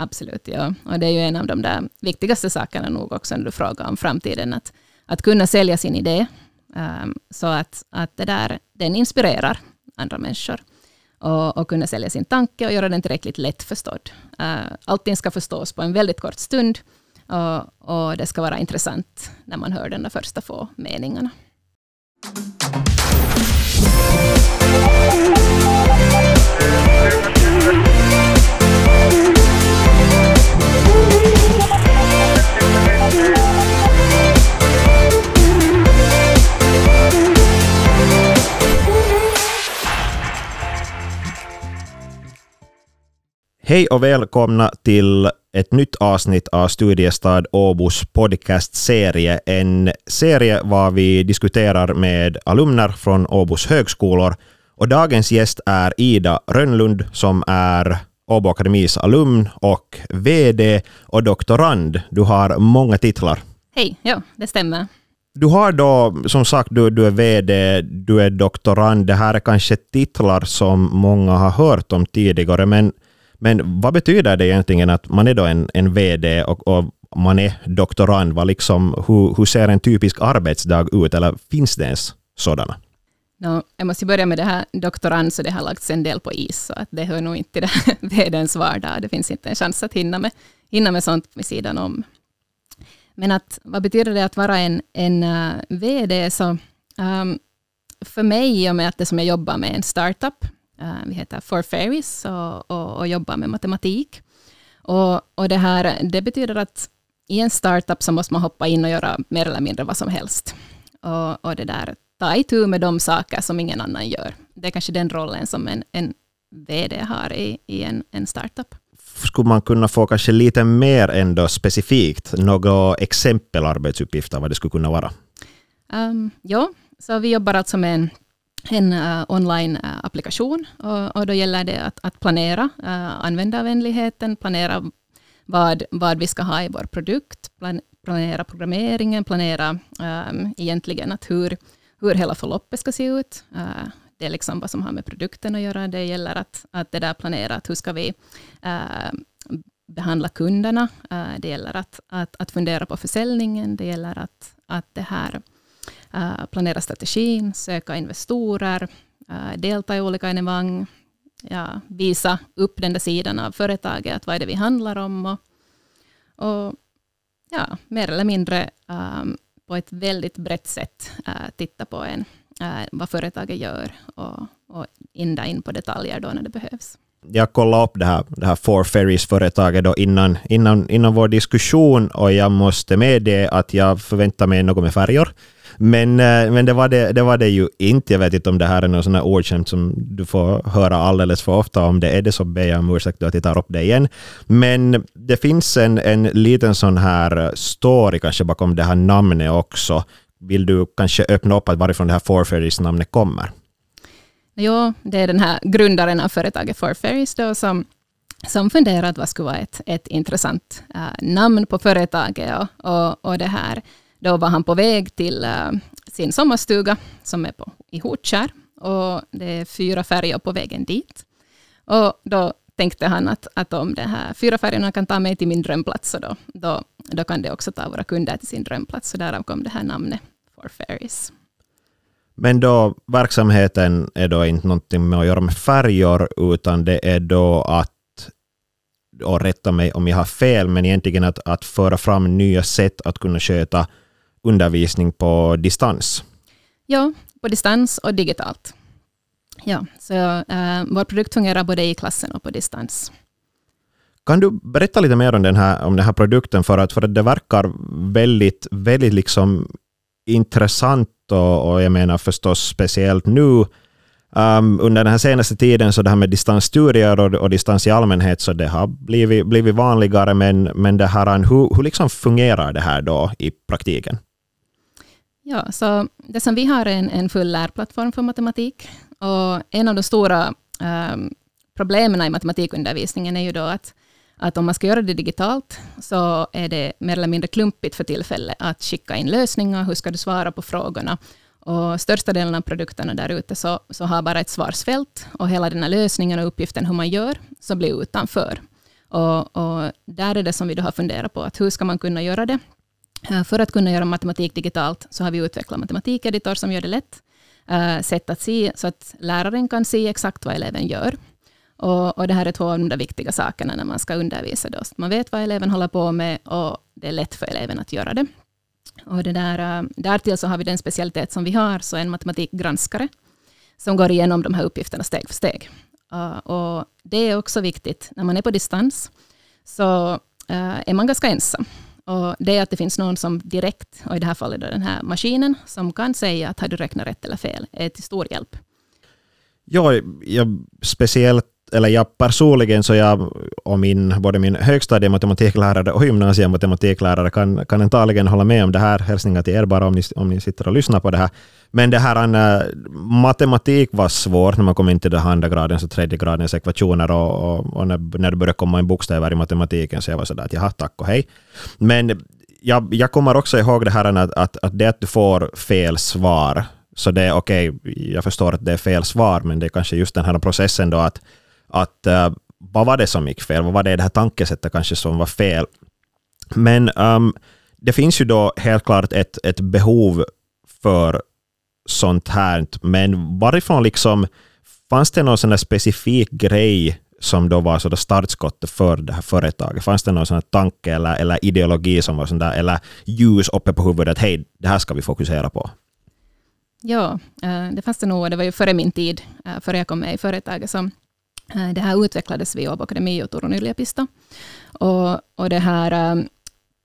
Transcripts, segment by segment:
Absolut, ja. Och det är ju en av de där viktigaste sakerna nog också när du frågar om framtiden, att, att kunna sälja sin idé, um, så att, att det där, den inspirerar andra människor. Och, och, kunna sälja sin tanke och göra den tillräckligt lättförstådd. Uh, allting ska förstås på en väldigt kort stund, och, och det ska vara intressant när man hör de första få meningarna. Hej och välkomna till ett nytt avsnitt av Studiestad Åbos podcastserie. En serie var vi diskuterar med alumner från Åbos högskolor. Och dagens gäst är Ida Rönnlund som är Åbo Akademis alumn och VD och doktorand. Du har många titlar. Hej, ja, det stämmer. Du har då, som sagt, du, du är VD, du är doktorand. Det här är kanske titlar som många har hört om tidigare, men men vad betyder det egentligen att man är då en, en VD och, och man är doktorand? Vad liksom, hur, hur ser en typisk arbetsdag ut, eller finns det ens sådana? No, jag måste börja med det här doktorand, så det har lagts en del på is, så att det hör nog inte till VDns vardag. Det finns inte en chans att hinna med, hinna med sånt vid sidan om. Men att, vad betyder det att vara en, en eh, uh, VD? Så, um, för mig, i och med att det som jag jobbar med en startup, Uh, vi heter For Fairies och, och, och, jobbar med matematik. Och, och det, här, det betyder att i en startup så måste man hoppa in och göra mer eller mindre vad som helst. Och, och det där, ta itu med de saker som ingen annan gör. Det är kanske den rollen som en, en VD har i, i en, en startup. Skulle man kunna få kanske lite mer ändå specifikt, några exempel arbetsuppgifter, vad det skulle kunna vara? Um, ja, så vi jobbar alltså med en en uh, online-applikation och, och, då gäller det att, att planera uh, användarvänligheten, planera vad, vad vi ska ha i vår produkt, plan, planera programmeringen, planera um, egentligen att hur, hur hela förloppet ska se ut. Uh, det är liksom vad som har med produkten att göra. Det gäller att, att det där planera hur ska vi uh, behandla kunderna. Uh, det gäller att, att, att fundera på försäljningen. Det gäller att, att det här planera strategin, söka investorer, delta i olika evenemang, ja, visa upp den där sidan av företaget, att vad är det vi handlar om och, och ja, mer eller mindre um, på ett väldigt brett sätt äh, titta på en, äh, vad företaget gör och, och inda in på detaljer då när det behövs. Jag kollade upp det här, det här Four Ferries-företaget då innan, innan, innan vår diskussion och jag måste medge att jag förväntar mig något med färjor. Men, eh, men det, var det, det var det ju inte. Jag vet inte om det här är någon sån här ordskämt som du får höra alldeles för ofta. Om det är det så ber jag om ursäkt att jag tar upp det igen. Men det finns en, en liten sån här story kanske bakom det här namnet också. Vill du kanske öppna upp att varifrån det här Four Fairies-namnet kommer? Ja, det är den här grundaren av företaget Four Fairies då, som, som funderat vad skulle vara ett, ett intressant äh, namn på företaget. Och, och, och det här då var han på väg till uh, sin sommarstuga som är på, i Hotskär. Och det är fyra färjor på vägen dit. Och då tänkte han att, att om de här fyra färjorna kan ta mig till min drömplats, så då, då, då kan det också ta våra kunder till sin drömplats. Så därav kom det här namnet For Ferries. Men då verksamheten är då inte någonting med att göra med färjor, utan det är då att, och rätta mig om jag har fel, men egentligen att, att föra fram nya sätt att kunna sköta undervisning på distans? Ja, på distans och digitalt. Ja, så uh, vår produkt fungerar både i klassen och på distans. Kan du berätta lite mer om den här, om den här produkten? För att, för att det verkar väldigt, väldigt liksom intressant och, och jag menar förstås speciellt nu Um, under den här senaste tiden så det här med distansstudier och, och distans i allmänhet så det har blivit, blivit vanligare men, men det här, hur, hur liksom fungerar det här då i praktiken? Ja, så det som vi har är en, en full lärplattform för matematik. Och en av de stora um, problemen i matematikundervisningen är ju då att, att om man ska göra det digitalt, så är det mer eller mindre klumpigt för tillfället att skicka in lösningar. Hur ska du svara på frågorna? Och största delen av produkterna där ute så, så har bara ett svarsfält och hela den här lösningen och uppgiften hur man gör, så blir utanför. Och, och, där är det som vi då har funderat på, att hur ska man kunna göra det? Eh, för att kunna göra matematik digitalt så har vi utvecklat matematikeditor som gör det lätt. Eh, sätt att se så att läraren kan se exakt vad eleven gör. Och, och det här är två av de viktiga sakerna när man ska undervisa. Då. Man vet vad eleven håller på med och det är lätt för eleven att göra det. Och det där, eh, därtill så har vi den specialitet som vi har, så en matematikgranskare, som går igenom de här uppgifterna steg för steg. Och det är också viktigt, när man är på distans, så är man ganska ensam. Och det är att det finns någon som direkt, och i det här fallet den här maskinen, som kan säga att har du räknat rätt eller fel, är till stor hjälp. Ja, jag, speciellt eller jag personligen så jag och min, både min högstadiematematiklärare och gymnasiematematiklärare kan, kan antagligen hålla med om det här. Hälsningar till er bara om ni, om ni sitter och lyssnar på det här. Men det här matematik var svårt när man kom in till den andra gradens och tredje gradens ekvationer och, och, och, när, när det började komma in bokstäver i matematiken så jag var sådär att jaha, tack och hej. Men jag, jag kommer också ihåg det här att, att, att det att du får fel svar så det är okej, okay, jag förstår att det är fel svar, men det är kanske just den här processen då att att uh, vad var det som gick fel? Vad var det i det här tankesättet kanske som var fel? Men um, det finns ju då helt klart ett, ett behov för sånt här, men varifrån liksom, fanns det någon sån specifik grej som då var så startskottet för det här företaget? Fanns det någon sån tanke eller, eller ideologi som var sån där, eller ljus uppe på huvudet, att hej, det här ska vi fokusera på? Ja, eh, det fanns det nog. Det var ju före min tid, eh, före jag kom med i företaget, som Eh, det här utvecklades vid Åbo Akademi och Turun yliopisto. Och, och det här, eh,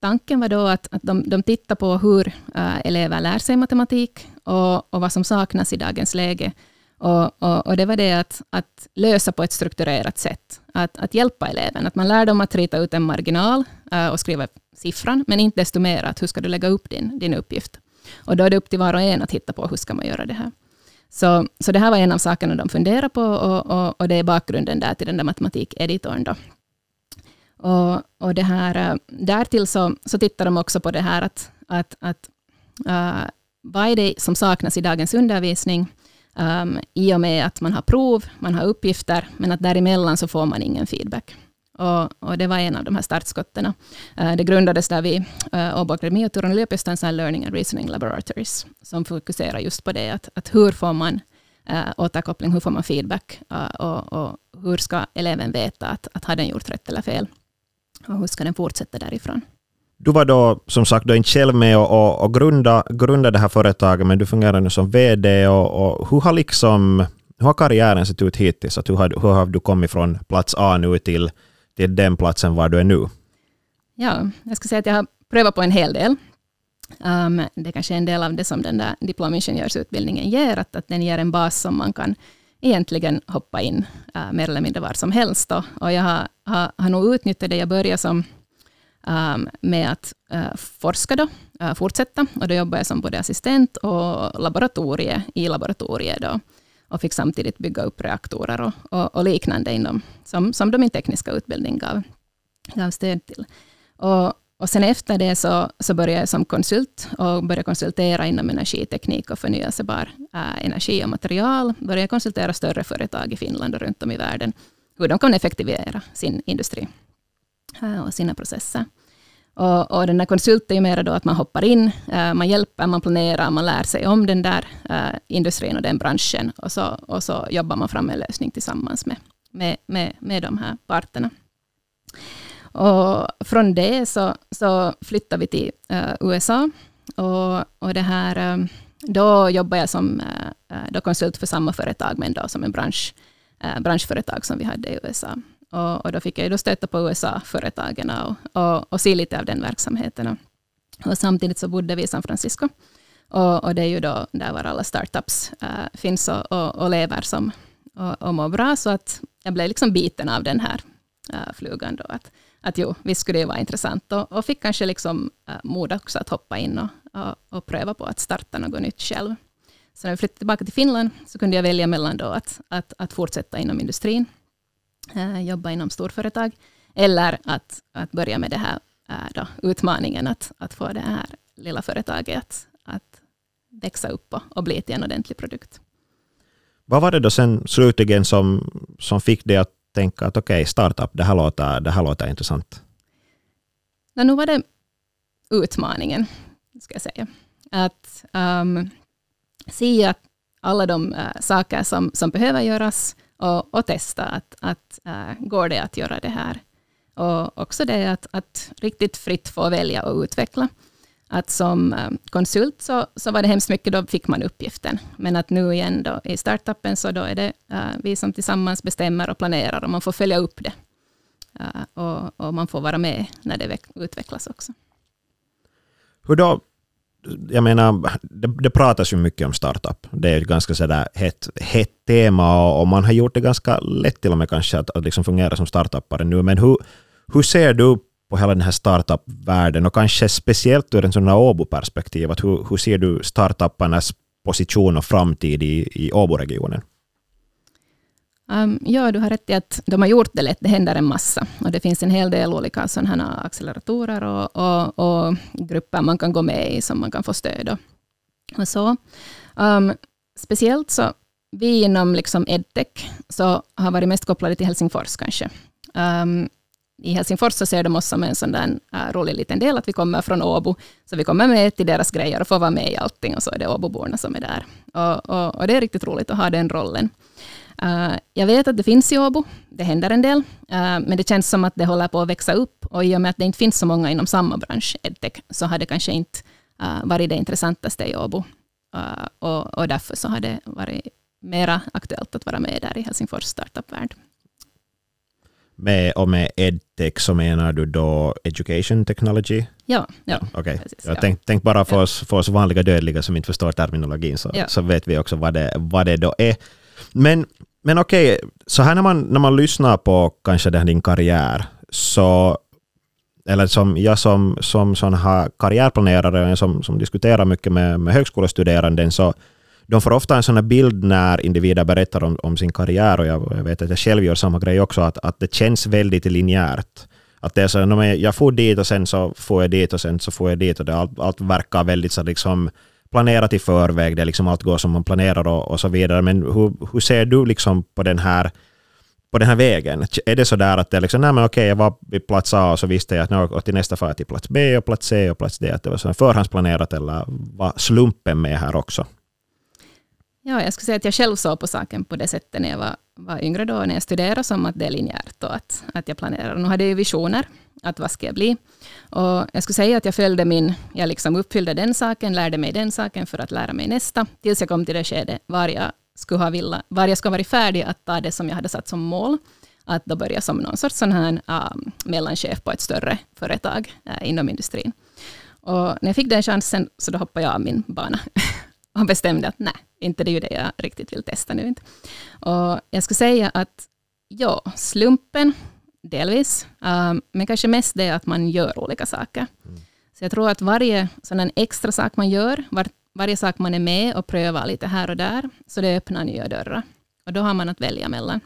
tanken var då att, att de, de tittar på hur eh, elever lär sig matematik och, och vad som saknas i dagens läge. Och, och, och, det var det att, att lösa på ett strukturerat sätt. Att, att hjälpa eleven. Att man lär dem att rita ut en marginal och skriva siffran, men inte desto mer att hur ska du lägga upp din, din uppgift. Och då är det upp till var och en att hitta på hur ska man göra det här. Så, så det här var en av sakerna de funderade på och, och, och det är bakgrunden där till den där matematikeditorn. Då. Och, och det här, eh, därtill så, så tittar de också på det här att, att, att uh, vad är det som saknas i dagens undervisning um, i och med att man har prov, man har uppgifter, men att däremellan så får man ingen feedback. Och, och, det var en av de här startskotten. Uh, eh, det grundades där vid eh, uh, Åbo Akademi och Turun yliopisto, Learning and Reasoning Laboratories, som fokuserar just på det, att, att hur får man uh, återkoppling, hur får man feedback uh, och, och, hur ska eleven veta att, att har den gjort rätt eller fel? Och hur ska den fortsätta därifrån? Du var då som sagt då inte själv med och, och, och grunda, grunda det här företaget, men du fungerar nu som VD. Och, och hur har liksom hur har karriären sett ut hittills? Att hur, har, hur har du kommit från plats A nu till till den platsen var du är nu? Ja, jag ska säga att jag har prövat på en hel del. Um, det är kanske är en del av det som den där diplomingenjörsutbildningen ger, att, att den ger en bas som man kan egentligen hoppa in uh, mer eller mindre var som helst. Då. Och jag har, har, har nog utnyttjat det. Jag började som, um, med att uh, forska, då, uh, fortsätta. Och då jobbade jag som både assistent och laboratorie, i laboratoriet. Då och fick samtidigt bygga upp reaktorer och, och, och liknande inom, som, som de min tekniska utbildning gav, gav stöd till. Och, och sen efter det så, så började jag som konsult och började konsultera inom energiteknik och förnyelsebar äh, energi och material. Började konsultera större företag i Finland och runt om i världen, hur de kan effektivera sin industri äh, och sina processer. Och, och den där konsulten är mer då att man hoppar in, eh, man hjälper, man planerar, man lär sig om den där eh, industrin och den branschen. Och så, och så jobbar man fram en lösning tillsammans med, med, med, med de här parterna. Och från det så, så flyttade vi till eh, USA. Och, och det här, då jobbade jag som då konsult för samma företag, men då som en bransch, branschföretag som vi hade i USA. Och, och då fick jag då stöta på USA-företagen och, och, och, se lite av den verksamheten. Och samtidigt så bodde vi i San Francisco. Och, och det är ju då där var alla startups äh, finns och, och, och, lever som, och, och mår bra. Så att jag blev liksom biten av den här äh, flugan. Då, att, att jo, visst skulle det vara intressant. Och, och fick kanske liksom, äh, mod också att hoppa in och, och, och, pröva på att starta något nytt själv. Så när jag flyttade tillbaka till Finland så kunde jag välja mellan då att, att, att fortsätta inom industrin jobba inom storföretag, eller att, att börja med det här eh, då, utmaningen att, att få det här lilla företaget att, att växa upp och, och bli till en ordentlig produkt. Vad var det då sen slutligen som, som fick dig att tänka att okej, okay, startup, det här, låter, det här låter intressant? Ja, nu var det utmaningen, ska jag säga. Att um, se att alla de uh, saker som, som behöver göras och, och testa att, att äh, går det att göra det här. Och också det att, att riktigt fritt få välja och utveckla. Att som äh, konsult så, så var det hemskt mycket, då fick man uppgiften. Men att nu igen då, i startupen så då är det äh, vi som tillsammans bestämmer och planerar och man får följa upp det. Äh, och, och man får vara med när det utvecklas också. Hur då, jag menar, det, det pratas ju mycket om startup. Det är ett ganska sådär hett, hett tema och, och, man har gjort det ganska lätt till och med kanske att, att liksom fungera som startupare nu. Men hur, hur ser du på hela den här startup-världen och kanske speciellt ur en sån här Åbo-perspektiv? Hur, hur ser du startupparnas position och framtid i, i Åbo-regionen? Ähm, um, ja, du har rätt i att de har gjort det lätt. Det händer en massa. Och det finns en hel del olika sådana acceleratorer och, och, och, grupper man kan gå med i, som man kan få stöd och, och så. Um, speciellt så, vi inom liksom edtech så har varit mest kopplade till Helsingfors kanske. Um, i Helsingfors så ser de oss som en sån där äh, rolig liten del, att vi kommer från Åbo. Så vi kommer med till deras grejer och får vara med i allting, och så är det Åboborna som är där. Och, och, och det är riktigt roligt att ha den rollen. Uh, jag vet att det finns i Åbo, det händer en del, uh, men det känns som att det håller på att växa upp. Och i och med att det inte finns så många inom samma bransch, edtech, så har det kanske inte uh, varit det intressantaste i Åbo. Och, och, därför så har det varit mera aktuellt att vara med där i Helsingfors startup-värld. Med, och med edtech så menar du då education technology? Ja. ja, okay. ja. Tänk, tänk, bara för, ja. oss, för oss vanliga dödliga som inte förstår terminologin, så, ja. så vet vi också vad det, vad det då är. Men, men okej, okay, så här när man, när man lyssnar på kanske den din karriär, så eller som jag som, som sån här karriärplanerare som, som diskuterar mycket med, med högskolestuderande, så de får ofta en sån här bild när individer berättar om, om sin karriär, och jag, jag, vet att jag själv gör samma grej också, att, att det känns väldigt linjärt. Att det är så, jag får dit och sen så får jag dit och sen så får jag dit och det, allt, allt verkar väldigt så liksom planerat i förväg, det liksom allt går som man planerar och, och så vidare. Men hur, hur ser du liksom på den här på den här vägen? Är det så där att det är liksom, nej men okej, jag var vid plats A och så visste jag att nu till nästa far till plats B och plats C och plats D, att det var så förhandsplanerat eller var slumpen med här också? Ja, jag skulle säga att jag själv såg på saken på det sättet när jag var, var yngre då, när jag studerade, som att det är linjärt och att, att jag planerar. Nu hade jag visioner, att vad ska jag bli? Och jag skulle säga att jag följde min, jag liksom uppfyllde den saken, lärde mig den saken för att lära mig nästa, tills jag kom till det skede var jag skulle ha villa, var jag skulle ha varit färdig att ta det som jag hade satt som mål. Att då börja som någon sorts sån här um, mellanchef på ett större företag uh, inom industrin. Och när jag fick den chansen så då hoppade jag av min bana och bestämde att nej, inte det är ju det jag riktigt vill testa nu. Och jag skulle säga att ja, slumpen delvis, um, men kanske mest det att man gör olika saker. Mm. Så jag tror att varje sån extra sak man gör, var, varje sak man är med och prövar lite här och där, så det öppnar nya dörrar. Och då har man att välja mellan.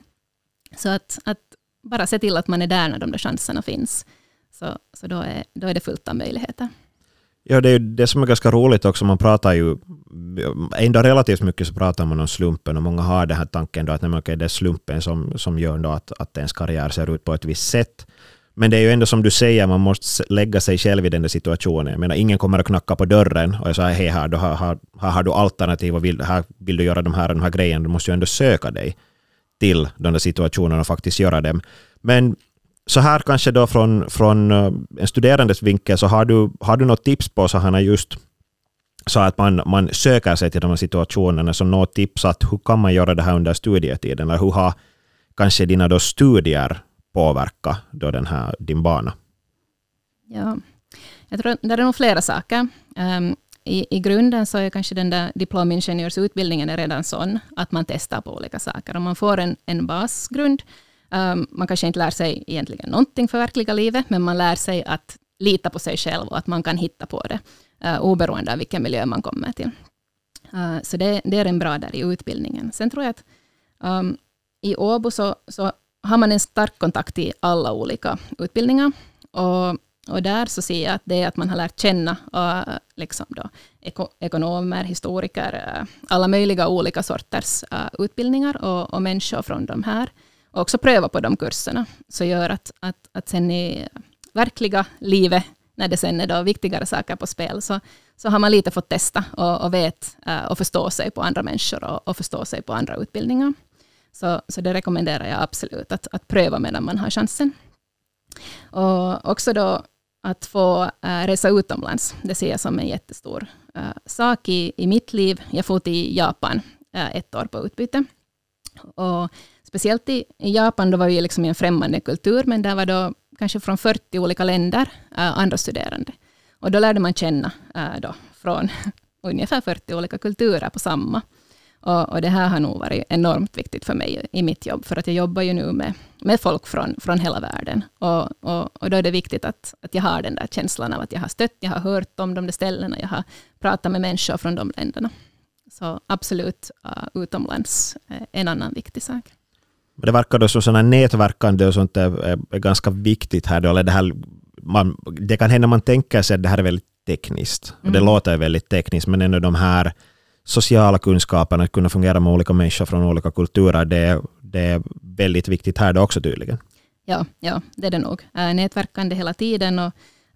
Så att, att bara se till att man är där när de där chanserna finns, så, så då, är, då är det fullt av möjligheter. Ja, det är ju det som är ganska roligt också. Man pratar ju ändå relativt mycket så pratar man om slumpen och många har den här tanken då att nej, okay, det är slumpen som, som gör då att, att ens karriär ser ut på ett visst sätt. Men det är ju ändå som du säger, man måste lägga sig själv i den där situationen. Jag menar, ingen kommer att knacka på dörren och säga hej här, här, har, här har du alternativ och vill, här vill du göra de här, de här grejerna. Du måste ju ändå söka dig till de där situationerna och faktiskt göra dem. Men så här kanske då från, från eh, en studerandes vinkel, så har du, har du något tips på så här just så att man, man söker sig till de här situationerna, så något tips att hur kan man göra det här under studietiden? Eller hur har kanske dina då studier påverkat då den här, din bana? Ja, jag tror det är nog flera saker. Um, i, I grunden så är kanske den där diplomingenjörsutbildningen redan sån att man testar på olika saker. Om man får en, en basgrund Um, man kanske inte lär sig egentligen någonting för verkliga livet, men man lär sig att lita på sig själv och att man kan hitta på det, uh, oberoende av vilken miljö man kommer till. Uh, så det, det, är en bra där i utbildningen. Sen tror jag att um, i Åbo så, så har man en stark kontakt i alla olika utbildningar. Och, och där så ser jag att det är att man har lärt känna uh, liksom då, eko, ekonomer, historiker, uh, alla möjliga olika sorters uh, utbildningar och, och människor från de här också pröva på de kurserna, så gör att, att, att sen i verkliga livet, när det sen är då viktigare saker på spel, så, så har man lite fått testa och, och vet eh, och förstå sig på andra människor och, och förstå sig på andra utbildningar. Så, så det rekommenderar jag absolut, att, att pröva medan man har chansen. Och också då att få eh, resa utomlands, det ser jag som en jättestor eh, sak i, i mitt liv. Jag for till Japan ett år på utbyte. Och speciellt i, i Japan, då var vi liksom i en främmande kultur, men där var då kanske från 40 olika länder eh, andra studerande. Och då lärde man känna eh, då, från ungefär 40 olika kulturer på samma. Och, och, det här har nog varit enormt viktigt för mig i mitt jobb, för att jag jobbar ju nu med, med folk från, från hela världen. Och, och, och, då är det viktigt att, att jag har den där känslan av att jag har stött, jag har hört om de där ställena, jag har pratat med människor från de länderna. Så absolut, uh, utomlands är en annan viktig sak. Det verkar då som sådana nätverkande och sånt är, är, ganska viktigt här. Då, eller det, här man, det kan hända man tänker sig att det här är väldigt tekniskt. Och det mm. låter väldigt tekniskt, men ändå de här sociala kunskaperna, att kunna fungera med olika människor från olika kulturer, det, det är väldigt viktigt här då också tydligen. Ja, ja det är det nog. Äh, nätverkande hela tiden och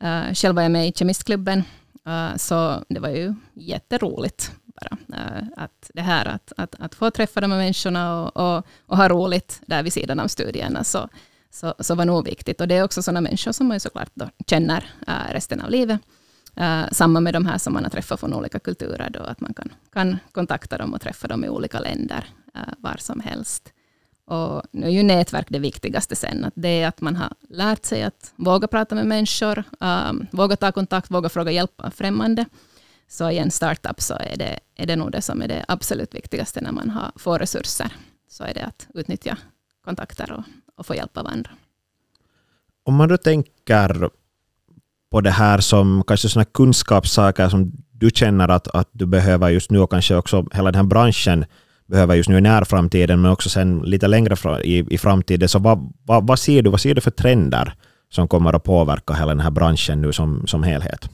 äh, själv var jag med i Kemistklubben, äh, så det var ju jätteroligt bara. Eh, att det här att, att, att få träffa de här människorna och, och, och, ha roligt där vid sidan av studierna, så, så, så var nog viktigt. Och det är också sådana människor som man ju såklart då känner eh, resten av livet. Uh, samma med de här som man har träffat från olika kulturer, då, att man kan, kan kontakta dem och träffa dem i olika länder, uh, var som helst. Och nu är ju nätverk det viktigaste sen, att det är att man har lärt sig att våga prata med människor, um, våga ta kontakt, våga fråga hjälp av främmande. Så i en startup så är det, är det nog det som är det absolut viktigaste när man har, får resurser. Så är det att utnyttja kontakter och, och få hjälp av andra. Om man då tänker på det här som kanske sådana kunskapssaker som du känner att, att du behöver just nu och kanske också hela den här branschen behöver just nu i närframtiden men också sen lite längre fra, i, i framtiden. Så vad, vad, vad, ser du, vad ser du för trender som kommer att påverka hela den här branschen nu som, som helhet?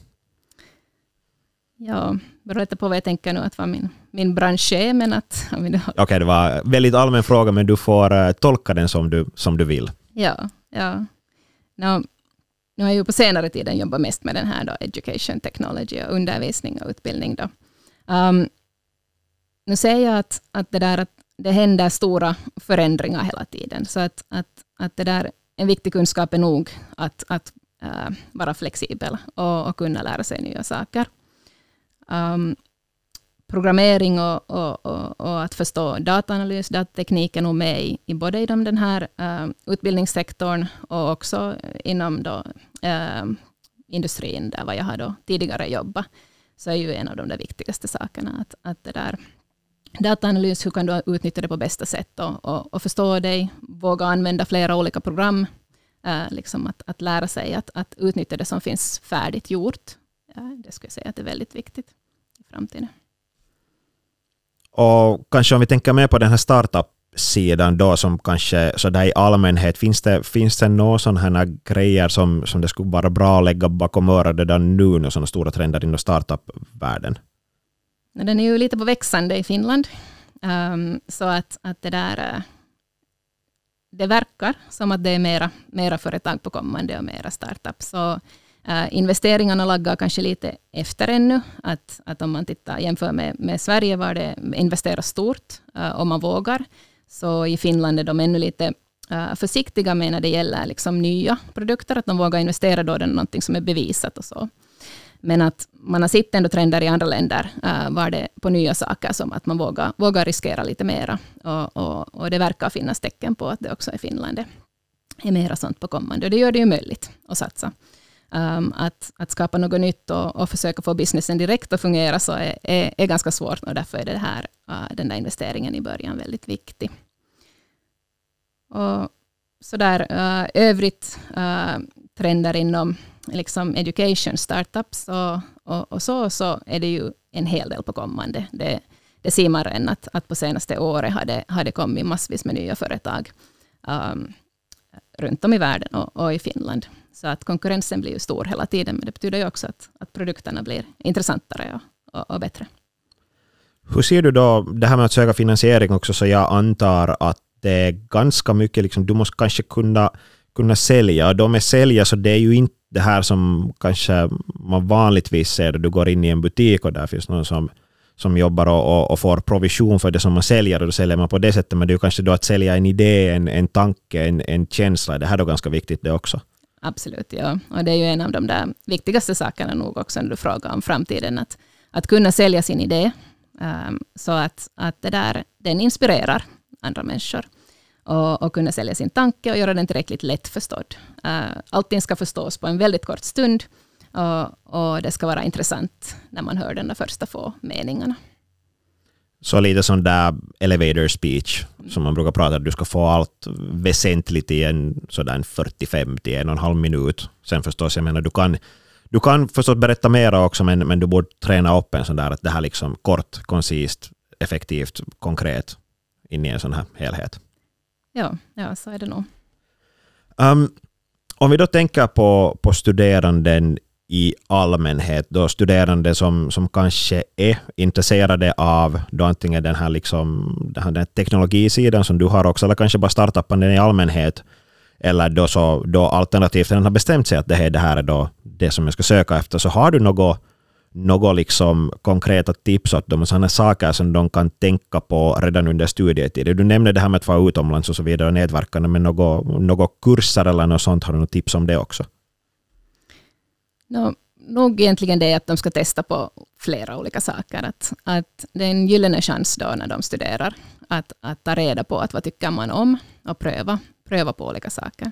Ja, beror lite på vad jag tänker nu att vad min, min bransch är. Men att, Okej, okay, det var en väldigt allmän fråga men du får uh, tolka den som du, som du vill. Ja, ja. No, nu har jag ju på senare tiden jobbat mest med den här då, education technology och undervisning och utbildning. Då. Um, nu ser jag att, att, det där, att det händer stora förändringar hela tiden. Så att, att, att det där, en viktig kunskap är nog att, att uh, vara flexibel och, och kunna lära sig nya saker. Um, programmering och, och, och, och, att förstå dataanalys, datateknik är nog med i, i både inom den här uh, utbildningssektorn och också inom då, uh, industrin, där jag har då tidigare jobbat, så är ju en av de där viktigaste sakerna att, att det där dataanalys, hur kan du utnyttja det på bästa sätt och, och, och förstå dig, våga använda flera olika program, uh, liksom att, att lära sig att, att utnyttja det som finns färdigt gjort. Ja, det skulle jag säga att det är väldigt viktigt framtiden. Och kanske om vi tänker mer på den här startup-sidan då som kanske sådär i allmänhet, finns det, finns det några sådana grejer som, som det skulle vara bra att lägga bakom örat redan nu, några sådana stora trender inom startup-världen? Den är ju lite på växande i Finland. Um, så att, att det där eh, det verkar som att det är mera, mera företag på kommande och mera startup. Så Uh, investeringarna laggar kanske lite efter ännu. Att, att om man tittar, jämför med, med Sverige var det investeras stort uh, om man vågar. Så i Finland är de ännu lite uh, försiktiga med när det gäller liksom nya produkter. Att de vågar investera då det är någonting som är bevisat och så. Men att man har sett ändå trender i andra länder uh, var det på nya saker som att man vågar, vågar riskera lite mera. Och, och, och det verkar finnas tecken på att det också i Finland är mera sånt på kommande. Och det gör det ju möjligt att satsa. Um, att, att skapa något nytt och, och, försöka få businessen direkt att fungera så är, är, är ganska svårt och därför är det här, uh, den där investeringen i början väldigt viktig. Och så där, uh, eh, övrigt uh, trender inom liksom education, startups och, och, och, så, så är det ju en hel del på kommande. Det, det ser man redan att, att på senaste året har det, har det kommit massvis med nya företag um, runt om i världen och, och i Finland. Så att konkurrensen blir ju stor hela tiden, men det betyder ju också att, att produkterna blir intressantare och, och, och, bättre. Hur ser du då det här med att söka finansiering också, så jag antar att det är ganska mycket, liksom, du måste kanske kunna, kunna sälja. Och de är sälja, så det är ju inte det här som kanske man vanligtvis ser du går in i en butik och där finns någon som, som jobbar och, och, och får provision för det som man säljer och då säljer man på det sättet. Men det är ju kanske då att sälja en idé, en, en tanke, en, en känsla. Det här är då ganska viktigt det också. Absolut, ja. Och det är ju en av de där viktigaste sakerna nog också när du frågar om framtiden. Att, att kunna sälja sin idé um, så att, att det där, den inspirerar andra människor. Och, och, kunna sälja sin tanke och göra den tillräckligt lättförstådd. Uh, allting ska förstås på en väldigt kort stund och, och, det ska vara intressant när man hör de första få meningarna. Så lite sån där elevator speech som man brukar prata om, du ska få allt väsentligt i en sådär 45 till en och en halv minut. Sen förstås, jag menar du kan, du kan förstås berätta mera också, men, men du borde träna upp en sån där att det här liksom kort, koncist, effektivt, konkret in i en sån här helhet. Ja, ja så är det nog. Um, om vi då tänker på, på studeranden i allmänhet, då studerande som, som kanske är intresserade av då antingen den här, liksom, den här teknologisidan som du har också, eller kanske bara startupen i allmänhet, eller då, så, då alternativt den har bestämt sig att det här, det här är då det som jag ska söka efter, så har du något något liksom konkreta tips åt dem, sådana saker som de kan tänka på redan under studietiden? Du nämnde det här med att vara utomlands och så vidare, och nätverkande, men något, något kurser eller något sånt, har du något tips om det också? No, nog egentligen det att de ska testa på flera olika saker. Att, att det är en gyllene chans då när de studerar att, att ta reda på att vad tycker man om och pröva, pröva på olika saker.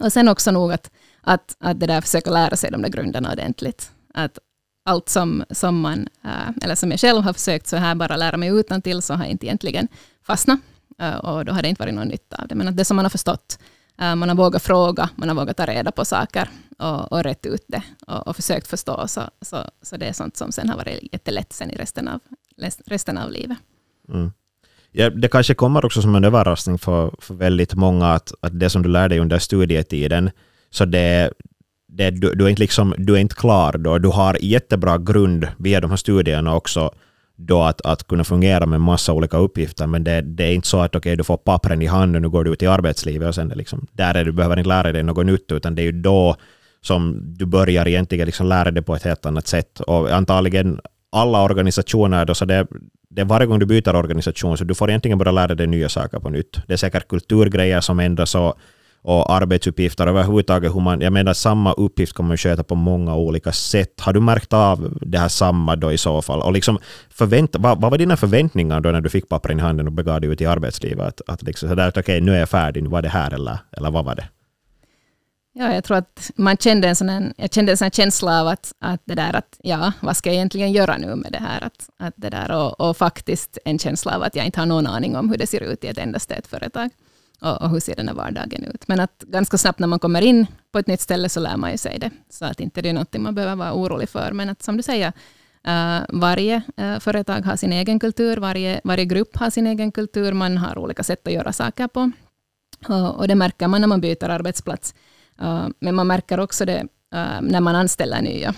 Och sen också nog att, att, att det där försöka lära sig de där grunderna ordentligt. Att allt som, som man, äh, eller som jag själv har försökt så här bara lära mig utan till så har jag inte egentligen fastnat. Äh, och då har det inte varit någon nytta av det. Men att det som man har förstått Eh, man har vågat fråga, man har vågat ta reda på saker och, och rätt ut det och, och försökt förstå. Så, så, så det är sånt som sen har varit jättelätt sen i resten av, resten av livet. Mm. Ja, det kanske kommer också som en överraskning för, för väldigt många att, att det som du lär dig under studietiden, så det, det, du, du, är inte liksom, du är inte klar då. Du har jättebra grund via de här studierna också då att, att kunna fungera med massa olika uppgifter, men det, det är inte så att okay, du får pappren i handen och nu går du ut i arbetslivet och sen liksom, där är du behöver inte lära dig något nytt, utan det är ju då som du börjar egentligen liksom lära dig på ett helt annat sätt. Och antagligen alla organisationer, då, så det, det är varje gång du byter organisation, så du får egentligen börja lära dig nya saker på nytt. Det är säkert kulturgrejer som ändras och och arbetsuppgifter överhuvudtaget. Hur man, jag menar samma uppgift kan man sköta på många olika sätt. Har du märkt av det här samma då i så fall? Och liksom förvänt, vad, vad var dina förväntningar då när du fick pappren i handen och begav dig ut i arbetslivet? Att, att liksom sådär, okej, okay, nu är jag färdig, nu var det här eller, eller vad var det? Ja, jag tror att man kände en sån, jag kände en sån känsla av att, att det där att, ja, vad ska jag egentligen göra nu med det här? Att, att det där och, och faktiskt en känsla av att jag inte har någon aning om hur det ser ut i ett endaste ett företag och, och hur ser den här vardagen ut. Men att ganska snabbt när man kommer in på ett nytt ställe så lär man ju sig det. Så att inte det är något man behöver vara orolig för. Men att som du säger, Uh, varje uh, företag har sin egen kultur, varje, varje grupp har sin egen kultur, man har olika sätt att göra saker på. Uh, och det märker man när man byter arbetsplats. Eh, men man märker också det när man anställer nya.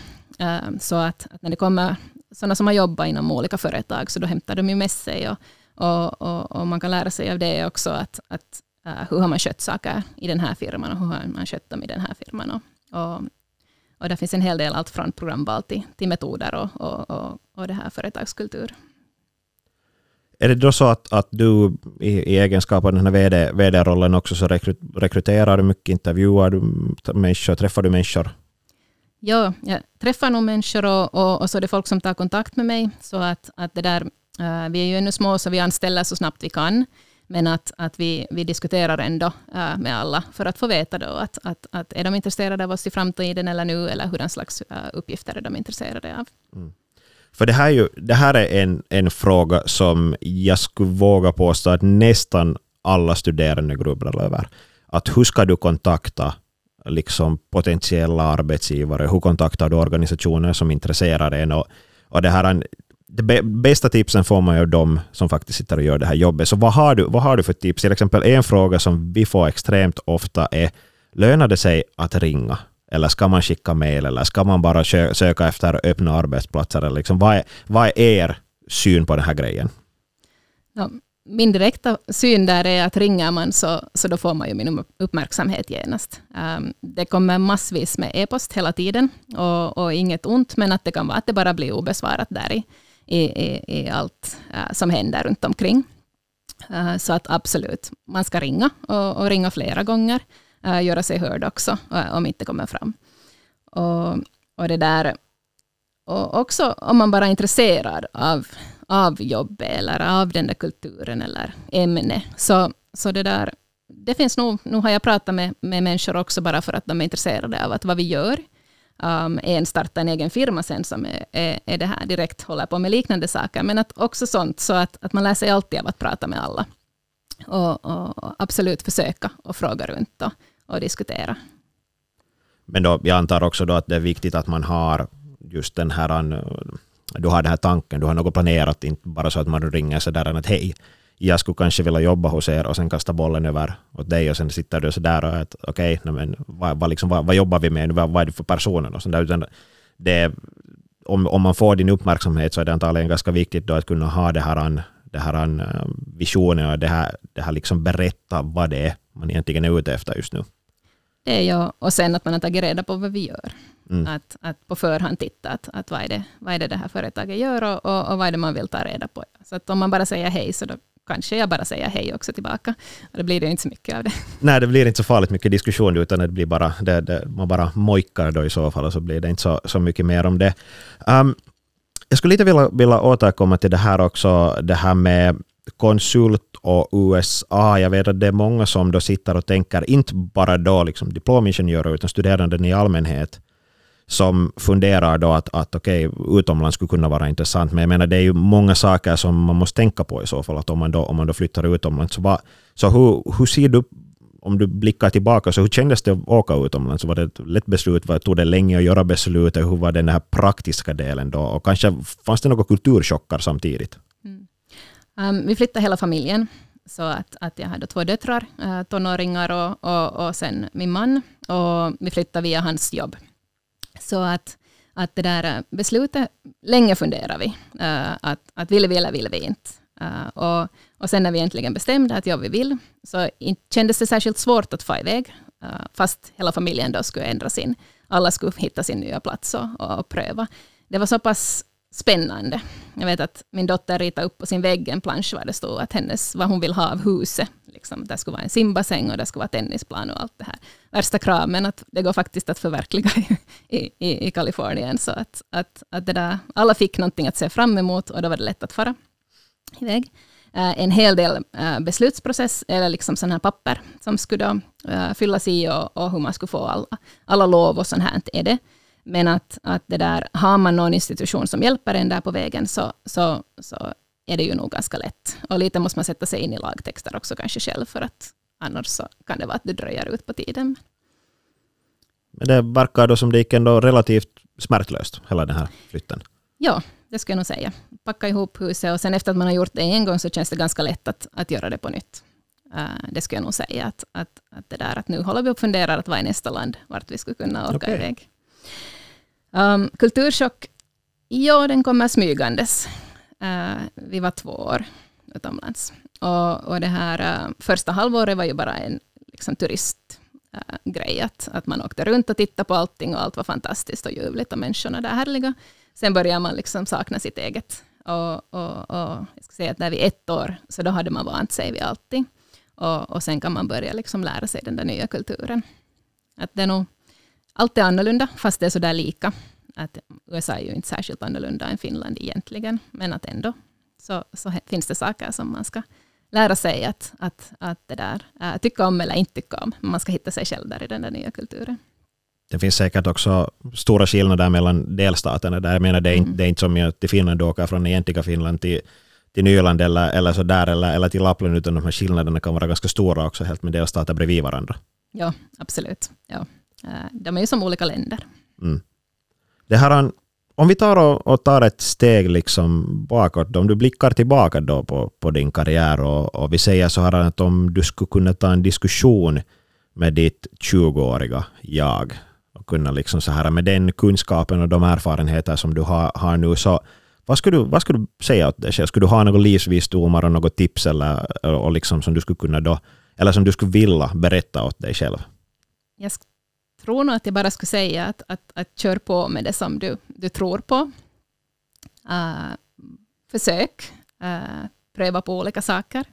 så att, att, när det kommer sådana som har jobbat inom olika företag, så då hämtar de ju med sig. Och, och, och, och man kan lära sig av det också, att, att uh, hur har man skött saker i den här firman och hur har man skött dem i den här firman. Och, och, och det finns en hel del, allt från programval till, till metoder och, och, och, och det här företagskultur. Är det då så att, att du i, i egenskap av den här VD, VD-rollen också så rekryterar du mycket, intervjuar du människor, träffar du människor? Ja, jag träffar nog människor och, och, och, så är det folk som tar kontakt med mig. Så att, att det där, uh, vi är ju ännu små så vi anställer så snabbt vi kan. Men att, att vi, vi diskuterar ändå äh, med alla för att få veta då att, att, att är de intresserade av oss i framtiden eller nu, eller hur slags äh, uppgifter är de intresserade av. Mm. För det här, är ju, det här är en, en fråga som jag skulle våga påstå att nästan alla studerande grubblar över. Att hur ska du kontakta liksom potentiella arbetsgivare? Hur kontaktar du organisationer som intresserar en? Och, och det här, de bästa tipsen får man ju av de som faktiskt sitter och gör det här jobbet. Så vad har, du, vad har du för tips? Till exempel en fråga som vi får extremt ofta är lönar det sig att ringa? Eller ska man skicka mejl? Eller ska man bara söka efter öppna arbetsplatser? Eller liksom, vad, är, vad är er syn på den här grejen? Ja, min direkta syn där är att ringer man så, så då får man ju min uppmärksamhet genast. Um, det kommer massvis med e-post hela tiden och, och, inget ont, men att det kan vara att det bara blir obesvarat där i, i, i, i allt uh, som händer runt omkring. Uh, så att absolut, man ska ringa och, och ringa flera gånger. Uh, göra sig hörd också om inte kommer fram. Och, och det där, och också om man bara är intresserad av av jobbet eller av den där kulturen eller ämnet. Så, så det där, det finns nog, nu har jag pratat med, med människor också bara för att de är intresserade av att vad vi gör. Um, en startar en egen firma sen som är, är, är, det här direkt håller på med liknande saker. Men att också sånt så att, att man lär sig alltid av att prata med alla. Och, och absolut försöka och fråga runt och, och diskutera. Men då, jag antar också då att det är viktigt att man har just den här äh, du har den här tanken, du har något planerat, inte bara så att man ringer sådär att hej, jag skulle kanske vilja jobba hos er och sen kasta bollen över åt dig och sen sitter du sådär och att okej, okay, men vad, vad, liksom, vad, vad, jobbar vi med nu, vad, vad är det för personer och sådär. Utan det, om, om man får din uppmärksamhet så är det antagligen ganska viktigt då att kunna ha det här, det här visionen och det här, det här liksom berätta vad det är man egentligen är ute efter just nu. Det är ju, och sen att man har tagit reda på vad vi gör. Mm. Att, att på förhand titta att, att vad, är det, vad är det det här företaget gör och, och, och vad är det man vill ta reda på. Så att om man bara säger hej så då kanske jag bara säger hej också tillbaka. Och då blir det inte så mycket av det. Nej, det blir inte så farligt mycket diskussion utan det blir bara, det, det, man bara mojkar då i så fall och så blir det inte så, så mycket mer om det. Um, jag skulle lite vilja, vilja återkomma till det här också, det här med konsult och USA. Jag vet att det är många som då sitter och tänker, inte bara då liksom diplomingenjörer utan studerande i allmänhet, som funderar då att, att okej, okay, utomlands skulle kunna vara intressant. Men jag menar, det är ju många saker som man måste tänka på i så fall, att om man då, om man då flyttar utomlands. Så, va, så hur, hur ser du, om du blickar tillbaka, så hur kändes det att åka utomlands? Var det ett lätt beslut? Var, tog det länge att göra beslutet? Hur var den här praktiska delen då? Och kanske fanns det några kulturchockar samtidigt? Mm. Um, vi flyttade hela familjen. Så att, att jag hade två döttrar, uh, tonåringar och, och, och sen min man. Och vi flyttade via hans jobb. Så att, att det där eh, beslutet, länge funderade vi. Uh, att, att vill vi eller vill vi inte? Uh, och, och sen när vi äntligen bestämde att ja, vi vill, så kändes det särskilt svårt att få iväg, uh, fast hela familjen då skulle ändra sin, alla skulle hitta sin nya plats och, och, och pröva. Det var så pass spännande. Jag vet att min dotter ritade upp på sin vägg en plansch där det stod att hennes, vad hon vill ha av huset. Liksom, det skulle vara en simbassäng och det skulle vara tennisplan och allt det här. Värsta kraven att det går faktiskt att förverkliga i, i, i Kalifornien. Så att, att, att det där, alla fick någonting att se fram emot och då var det lätt att fara iväg. Uh, en hel del uh, beslutsprocess, eller liksom sådana här papper som skulle då, uh, fyllas i och, och hur man skulle få alla, alla lov och sånt här är det. Men att, att det där, har man någon institution som hjälper en där på vägen så, så, så är det ju nog ganska lätt. Och lite måste man sätta sig in i lagtexter också kanske själv, för att annars så kan det vara att det dröjer ut på tiden. Men det verkar då som det gick ändå relativt smärtlöst, hela den här flytten. Ja, det ska jag nog säga. Packa ihop huset och sen efter att man har gjort det en gång så känns det ganska lätt att, att göra det på nytt. Uh, det skulle jag nog säga. Att, att, att, det där, att nu håller vi och funderar att vad är nästa land, vart vi skulle kunna åka okay. iväg. Ehm, um, kulturchock, ja den kommer smygandes. Uh, vi var två år utomlands. Och, och det här uh, första halvåret var ju bara en liksom, turistgrej, uh, att, att man åkte runt och tittade på allting och allt var fantastiskt och ljuvligt och människorna där härliga. Sen började man liksom sakna sitt eget. Och, och, och jag ska säga att när vi ett år, så då hade man vant sig vid allting. Och, och sen kan man börja liksom lära sig den där nya kulturen. Att det är nog allt är annorlunda, fast det är så där lika. Att USA är ju inte särskilt annorlunda än Finland egentligen, men att ändå så, så finns det saker som man ska lära sig att, att, att det där, äh, tycka om eller inte tycka om. Man ska hitta sig själv där i den där nya kulturen. Det finns säkert också stora skillnader mellan delstaterna. Där jag menar, det, är inte, mm. det är inte som att till Finland åka från egentliga Finland till, till Nyland eller, eller så där, eller, eller till Lappland, utan de här skillnaderna kan vara ganska stora också, helt med delstater bredvid varandra. Ja, absolut. Ja. Eh, de är ju som olika länder. Mm. Det här, om vi tar och, och, tar ett steg liksom bakåt, om du blickar tillbaka då på, på din karriär och, och vi säger så här att om du skulle kunna ta en diskussion med ditt 20-åriga jag och kunna liksom så här med den kunskapen och de erfarenheter som du har, har nu, så vad skulle, du, vad skulle du säga åt dig själv? Skulle du ha några livsvisdomar och något tips eller, och liksom som du skulle kunna då, eller som du skulle vilja berätta åt dig själv? Jag tror nog att jag bara skulle säga att, att, att kör på med det som du, du tror på. Uh, försök, uh, pröva på olika saker.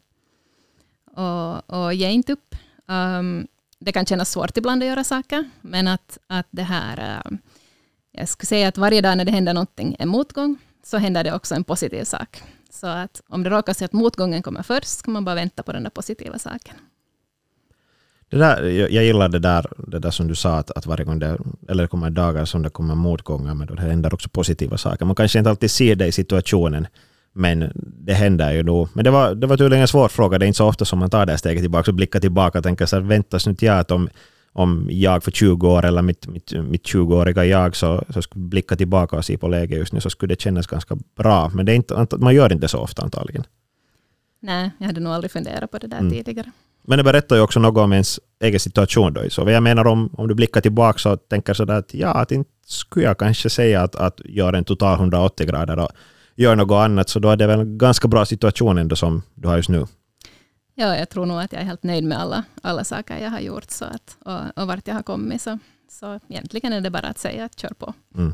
Och, och ge inte upp. Um, det kan kännas svårt ibland att göra saker, men att, att det här... Uh, jag skulle säga att varje dag när det händer någonting, en motgång, så händer det också en positiv sak. Så att om det råkar sig att motgången kommer först, ska man bara vänta på den där positiva saken. Det där, jag, jag gillar det där, det där som du sa, att, att varje gång det, eller det kommer dagar som det kommer motgångar, men då det händer också positiva saker. Man kanske inte alltid ser det i situationen, men det händer ju nog. Men det var, det var tydligen en svår fråga. Det är inte så ofta som man tar det steget tillbaka och blickar tillbaka och tänker så här, vänta nu till att om, om jag för 20 år eller mitt, mitt, mitt 20-åriga jag så, så skulle blicka tillbaka och se på läget just nu så skulle det kännas ganska bra. Men det är inte, man gör inte så ofta antagligen. Nej, jag hade nog aldrig funderat på det där mm. tidigare. Men det berättar ju också något om ens egen situation. Då. Så jag menar om, om du blickar tillbaka och tänker sådär att ja, att inte skulle jag kanske säga att, att göra en total 180 grader och göra något annat, så då är det väl en ganska bra situation ändå som du har just nu. Ja, jag tror nog att jag är helt nöjd med alla, alla saker jag har gjort så att, och, och vart jag har kommit. Så, så egentligen är det bara att säga att kör på. Mm.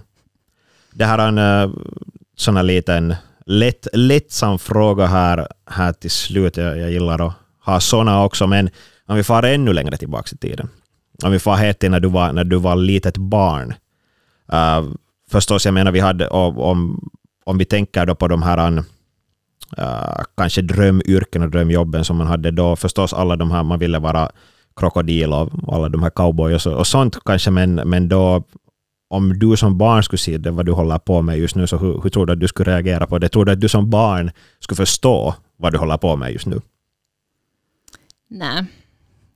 Det här är en uh, sån här liten lätt, lättsam fråga här, här till slut. Jag, jag gillar att ha sådana också, men om vi far ännu längre tillbaka i tiden. Om vi far helt till när du var, när du var litet barn. Uh, förstås, jag menar vi hade, om, om vi tänker då på de här uh, kanske drömyrken och drömjobben som man hade då. Förstås alla de här, man ville vara krokodil och alla de här cowboys och, och sånt kanske, men, men då om du som barn skulle se det vad du håller på med just nu, så hur, hur tror du att du skulle reagera på det? Tror du att du som barn skulle förstå vad du håller på med just nu? Nej,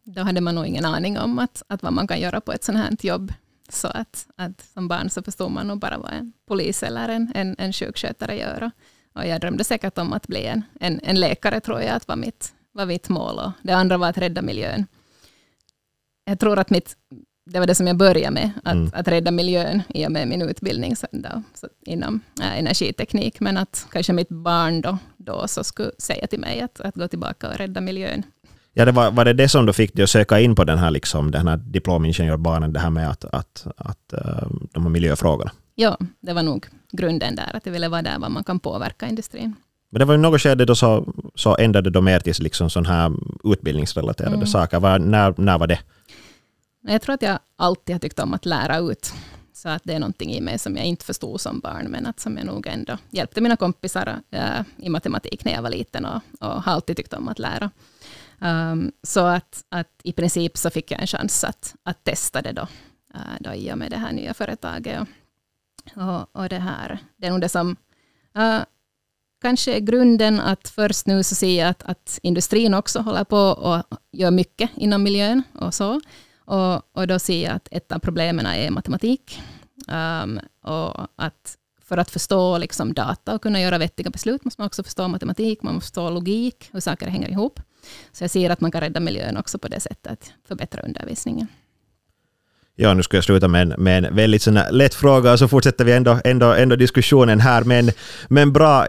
då hade man nog ingen aning om att, att vad man kan göra på ett sånt här jobb. Så att, att som barn så förstår man nog bara vad en polis eller en, en, en sjukskötare gör. Och jag drömde säkert om att bli en, en, en läkare, tror jag att var mitt, var mitt mål. Och det andra var att rädda miljön. Jag tror att mitt, det var det som jag började med, att, mm. att rädda miljön i och med min utbildning då, så inom äh, energiteknik. Men att kanske mitt barn då, då så skulle säga till mig att, att gå tillbaka och rädda miljön. Ja, det var, var det det som då fick dig att söka in på den här, liksom, den här diplomingenjörsbanan, det här med att, att, att, uh, de här miljöfrågorna? Ja, det var nog grunden där, att jag ville vara där var man kan påverka industrin. Men det var ju något skede då så, så ändrade de mer till liksom sån här utbildningsrelaterade mm. saker. Var, när, när var det? Jag tror att jag alltid har tyckt om att lära ut. Så att det är någonting i mig som jag inte förstod som barn, men att som jag nog ändå hjälpte mina kompisar äh, i matematik när jag var liten och, och har alltid tyckt om att lära. Um, så att, att i princip så fick jag en chans att, att testa det då, uh, då i och med det här nya företaget. Och, och, och det här, det är nog det som uh, kanske är grunden att först nu så ser jag att, att industrin också håller på och gör mycket inom miljön och så. Och, och då ser jag att ett av problemen är matematik. Um, och att för att förstå liksom data och kunna göra vettiga beslut måste man också förstå matematik, man måste förstå logik, hur saker hänger ihop. Så jag ser att man kan rädda miljön också på det sättet, att förbättra undervisningen. Ja, nu ska jag sluta med en, med en väldigt sån lätt fråga, och så fortsätter vi ändå, ändå, ändå diskussionen här. Men, men bra,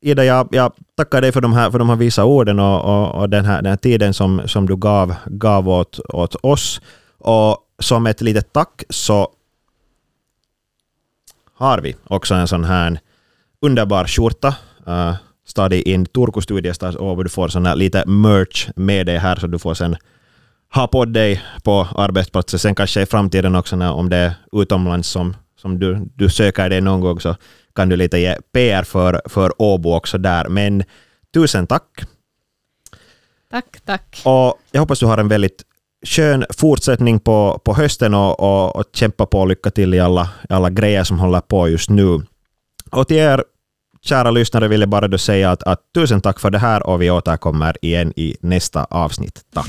Ida, jag, jag tackar dig för de här, för de här visa orden och, och, och den, här, den här tiden som, som du gav, gav åt, åt oss. Och som ett litet tack så har vi också en sån här underbar skjorta. Uh, Study in Turku Studiestad och du får sån här lite merch med dig här så du får sen ha på dig på arbetsplatsen. Sen kanske i framtiden också när, om det är utomlands som, som du, du söker dig någon gång så kan du lite ge PR för, för Åbo också där. Men tusen tack. Tack, tack. Och jag hoppas du har en väldigt skön fortsättning på, på hösten och, och, och kämpa på och lycka till i alla, alla grejer som håller på just nu. Och till er kära lyssnare vill jag bara då säga att, att tusen tack för det här och vi återkommer igen i nästa avsnitt. Tack!